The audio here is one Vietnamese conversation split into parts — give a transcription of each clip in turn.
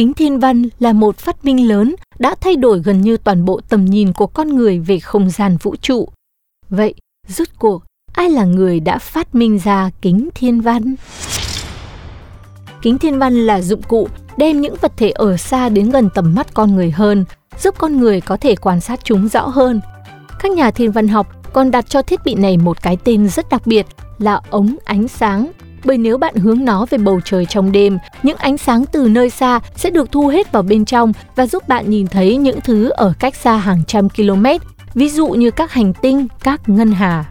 Kính thiên văn là một phát minh lớn đã thay đổi gần như toàn bộ tầm nhìn của con người về không gian vũ trụ. Vậy, rốt cuộc, ai là người đã phát minh ra kính thiên văn? Kính thiên văn là dụng cụ đem những vật thể ở xa đến gần tầm mắt con người hơn, giúp con người có thể quan sát chúng rõ hơn. Các nhà thiên văn học còn đặt cho thiết bị này một cái tên rất đặc biệt là ống ánh sáng. Bởi nếu bạn hướng nó về bầu trời trong đêm, những ánh sáng từ nơi xa sẽ được thu hết vào bên trong và giúp bạn nhìn thấy những thứ ở cách xa hàng trăm km, ví dụ như các hành tinh, các ngân hà.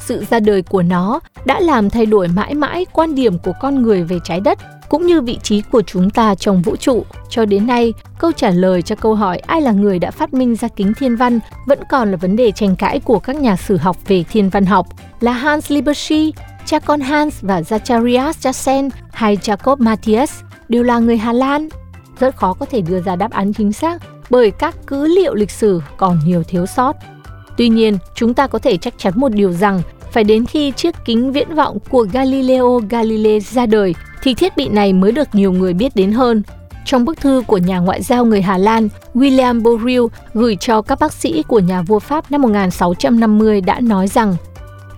Sự ra đời của nó đã làm thay đổi mãi mãi quan điểm của con người về trái đất cũng như vị trí của chúng ta trong vũ trụ. Cho đến nay, câu trả lời cho câu hỏi ai là người đã phát minh ra kính thiên văn vẫn còn là vấn đề tranh cãi của các nhà sử học về thiên văn học là Hans Lippershey, cha con Hans và Zacharias Janssen hay Jacob Matthias đều là người Hà Lan. Rất khó có thể đưa ra đáp án chính xác bởi các cứ liệu lịch sử còn nhiều thiếu sót. Tuy nhiên, chúng ta có thể chắc chắn một điều rằng phải đến khi chiếc kính viễn vọng của Galileo Galilei ra đời thì thiết bị này mới được nhiều người biết đến hơn. Trong bức thư của nhà ngoại giao người Hà Lan William Borrell gửi cho các bác sĩ của nhà vua Pháp năm 1650 đã nói rằng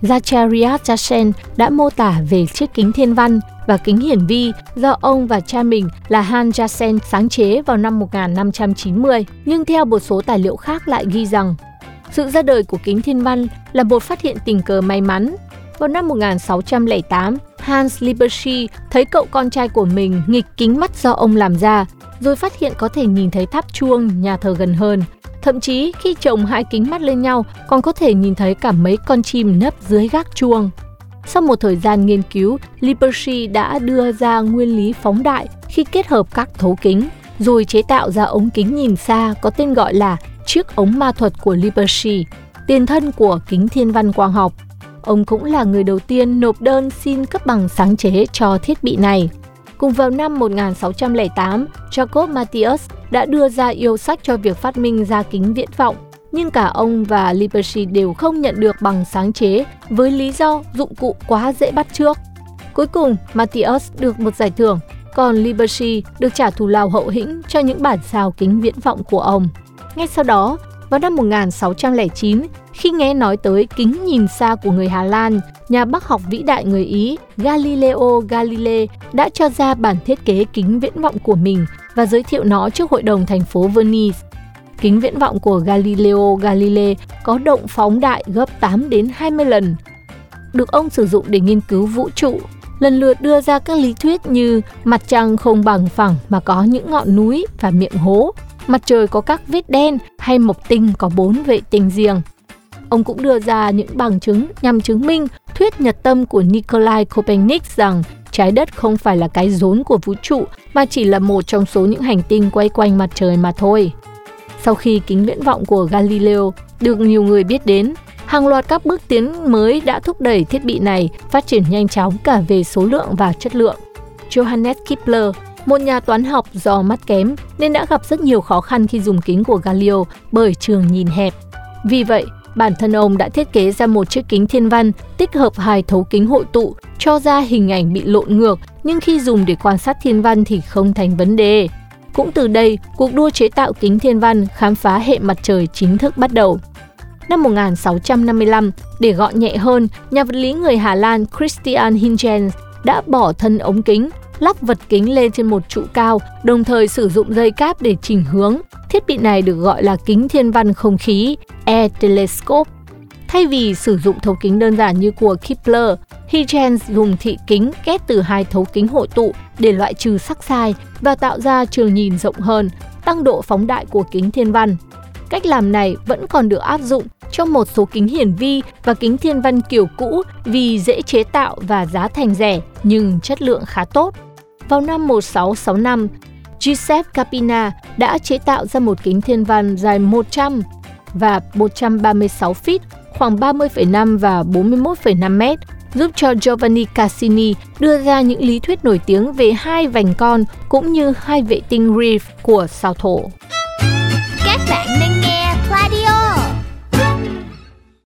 Zacharias Janssen đã mô tả về chiếc kính thiên văn và kính hiển vi do ông và cha mình là Hans Janssen sáng chế vào năm 1590. Nhưng theo một số tài liệu khác lại ghi rằng sự ra đời của kính thiên văn là một phát hiện tình cờ may mắn. Vào năm 1608, Hans Liberschi thấy cậu con trai của mình nghịch kính mắt do ông làm ra, rồi phát hiện có thể nhìn thấy tháp chuông nhà thờ gần hơn. Thậm chí khi chồng hai kính mắt lên nhau, còn có thể nhìn thấy cả mấy con chim nấp dưới gác chuông. Sau một thời gian nghiên cứu, Lippershey đã đưa ra nguyên lý phóng đại khi kết hợp các thấu kính, rồi chế tạo ra ống kính nhìn xa có tên gọi là chiếc ống ma thuật của Lippershey, tiền thân của kính thiên văn quang học. Ông cũng là người đầu tiên nộp đơn xin cấp bằng sáng chế cho thiết bị này. Cùng vào năm 1608, Jacob Matthias đã đưa ra yêu sách cho việc phát minh ra kính viễn vọng, nhưng cả ông và Lippershey đều không nhận được bằng sáng chế với lý do dụng cụ quá dễ bắt trước. Cuối cùng, Matthias được một giải thưởng, còn Lippershey được trả thù lao hậu hĩnh cho những bản sao kính viễn vọng của ông. Ngay sau đó, vào năm 1609, khi nghe nói tới kính nhìn xa của người Hà Lan, nhà bác học vĩ đại người Ý Galileo Galilei đã cho ra bản thiết kế kính viễn vọng của mình và giới thiệu nó trước hội đồng thành phố Venice. Kính viễn vọng của Galileo Galilei có động phóng đại gấp 8 đến 20 lần. Được ông sử dụng để nghiên cứu vũ trụ, lần lượt đưa ra các lý thuyết như mặt trăng không bằng phẳng mà có những ngọn núi và miệng hố, mặt trời có các vết đen hay mộc tinh có bốn vệ tinh riêng. Ông cũng đưa ra những bằng chứng nhằm chứng minh thuyết nhật tâm của Nikolai Copernic rằng trái đất không phải là cái rốn của vũ trụ mà chỉ là một trong số những hành tinh quay quanh mặt trời mà thôi. Sau khi kính viễn vọng của Galileo được nhiều người biết đến, hàng loạt các bước tiến mới đã thúc đẩy thiết bị này phát triển nhanh chóng cả về số lượng và chất lượng. Johannes Kepler một nhà toán học do mắt kém nên đã gặp rất nhiều khó khăn khi dùng kính của Galileo bởi trường nhìn hẹp. Vì vậy, bản thân ông đã thiết kế ra một chiếc kính thiên văn tích hợp hai thấu kính hội tụ cho ra hình ảnh bị lộn ngược nhưng khi dùng để quan sát thiên văn thì không thành vấn đề. Cũng từ đây, cuộc đua chế tạo kính thiên văn khám phá hệ mặt trời chính thức bắt đầu. Năm 1655, để gọn nhẹ hơn, nhà vật lý người Hà Lan Christian Huygens đã bỏ thân ống kính lắp vật kính lên trên một trụ cao, đồng thời sử dụng dây cáp để chỉnh hướng. Thiết bị này được gọi là kính thiên văn không khí, Air Telescope. Thay vì sử dụng thấu kính đơn giản như của Kepler, Huygens dùng thị kính ghép từ hai thấu kính hội tụ để loại trừ sắc sai và tạo ra trường nhìn rộng hơn, tăng độ phóng đại của kính thiên văn. Cách làm này vẫn còn được áp dụng trong một số kính hiển vi và kính thiên văn kiểu cũ vì dễ chế tạo và giá thành rẻ nhưng chất lượng khá tốt. Vào năm 1665, Giuseppe Capina đã chế tạo ra một kính thiên văn dài 100 và 136 feet, khoảng 30,5 và 41,5 mét, giúp cho Giovanni Cassini đưa ra những lý thuyết nổi tiếng về hai vành con cũng như hai vệ tinh reef của sao thổ.